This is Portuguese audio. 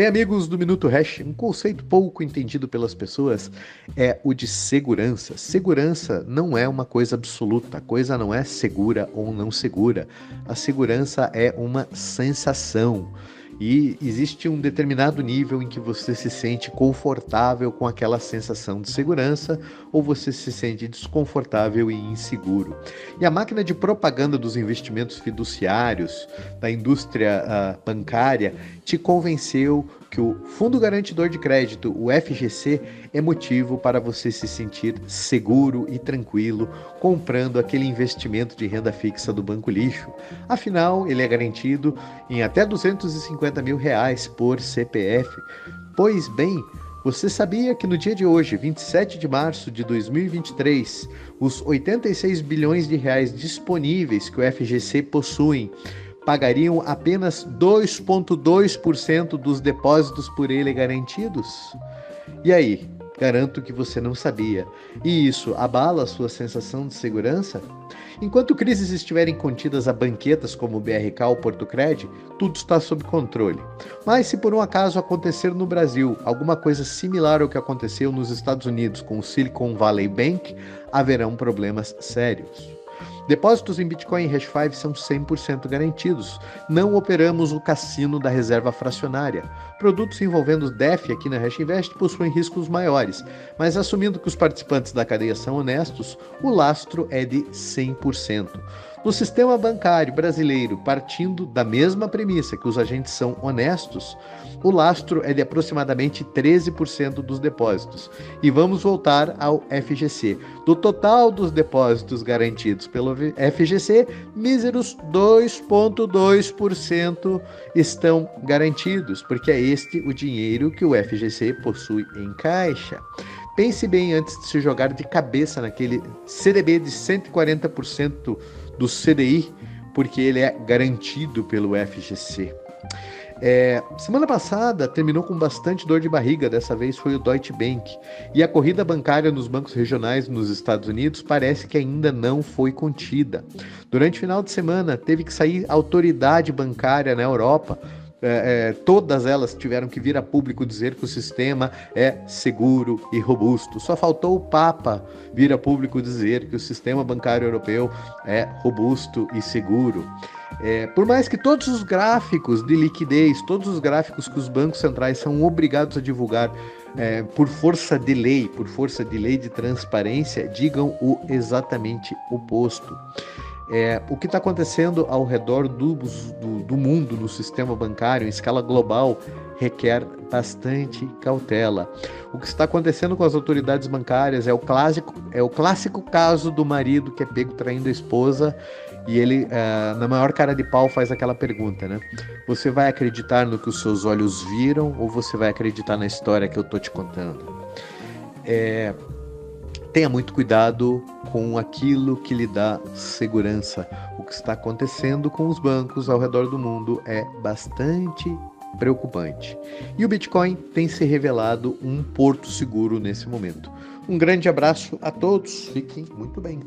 Bem, amigos do Minuto Hash, um conceito pouco entendido pelas pessoas é o de segurança. Segurança não é uma coisa absoluta, a coisa não é segura ou não segura. A segurança é uma sensação. E existe um determinado nível em que você se sente confortável com aquela sensação de segurança ou você se sente desconfortável e inseguro. E a máquina de propaganda dos investimentos fiduciários da indústria uh, bancária te convenceu que o Fundo Garantidor de Crédito, o FGC, é motivo para você se sentir seguro e tranquilo comprando aquele investimento de renda fixa do Banco Lixo. Afinal, ele é garantido em até 250 mil reais por CPF. Pois bem, você sabia que no dia de hoje, 27 de março de 2023, os 86 bilhões de reais disponíveis que o FGC possui pagariam apenas 2,2% dos depósitos por ele garantidos? E aí, garanto que você não sabia. E isso abala a sua sensação de segurança? Enquanto crises estiverem contidas a banquetas como o BRK ou Portocred, tudo está sob controle. Mas se por um acaso acontecer no Brasil alguma coisa similar ao que aconteceu nos Estados Unidos com o Silicon Valley Bank, haverão problemas sérios. Depósitos em Bitcoin e Hash5 são 100% garantidos. Não operamos o cassino da reserva fracionária. Produtos envolvendo DEF aqui na Hash Invest possuem riscos maiores, mas assumindo que os participantes da cadeia são honestos, o lastro é de 100%. No sistema bancário brasileiro, partindo da mesma premissa que os agentes são honestos, o lastro é de aproximadamente 13% dos depósitos. E vamos voltar ao FGC. Do total dos depósitos garantidos pelo FGC, míseros 2,2% estão garantidos, porque é este o dinheiro que o FGC possui em caixa. Pense bem antes de se jogar de cabeça naquele CDB de 140% do CDI, porque ele é garantido pelo FGC. É, semana passada terminou com bastante dor de barriga, dessa vez foi o Deutsche Bank. E a corrida bancária nos bancos regionais nos Estados Unidos parece que ainda não foi contida. Durante o final de semana, teve que sair autoridade bancária na Europa é, é, todas elas tiveram que vir a público dizer que o sistema é seguro e robusto. Só faltou o Papa vir a público dizer que o sistema bancário europeu é robusto e seguro. É, por mais que todos os gráficos de liquidez, todos os gráficos que os bancos centrais são obrigados a divulgar é, por força de lei, por força de lei de transparência, digam o exatamente oposto. É, o que está acontecendo ao redor do, do, do, mundo no sistema bancário em escala global requer bastante cautela. O que está acontecendo com as autoridades bancárias é o clássico, é o clássico caso do marido que é pego traindo a esposa e ele, é, na maior cara de pau, faz aquela pergunta, né? Você vai acreditar no que os seus olhos viram ou você vai acreditar na história que eu tô te contando? É, tenha muito cuidado com aquilo que lhe dá segurança. O que está acontecendo com os bancos ao redor do mundo é bastante preocupante. E o Bitcoin tem se revelado um porto seguro nesse momento. Um grande abraço a todos, fiquem muito bem.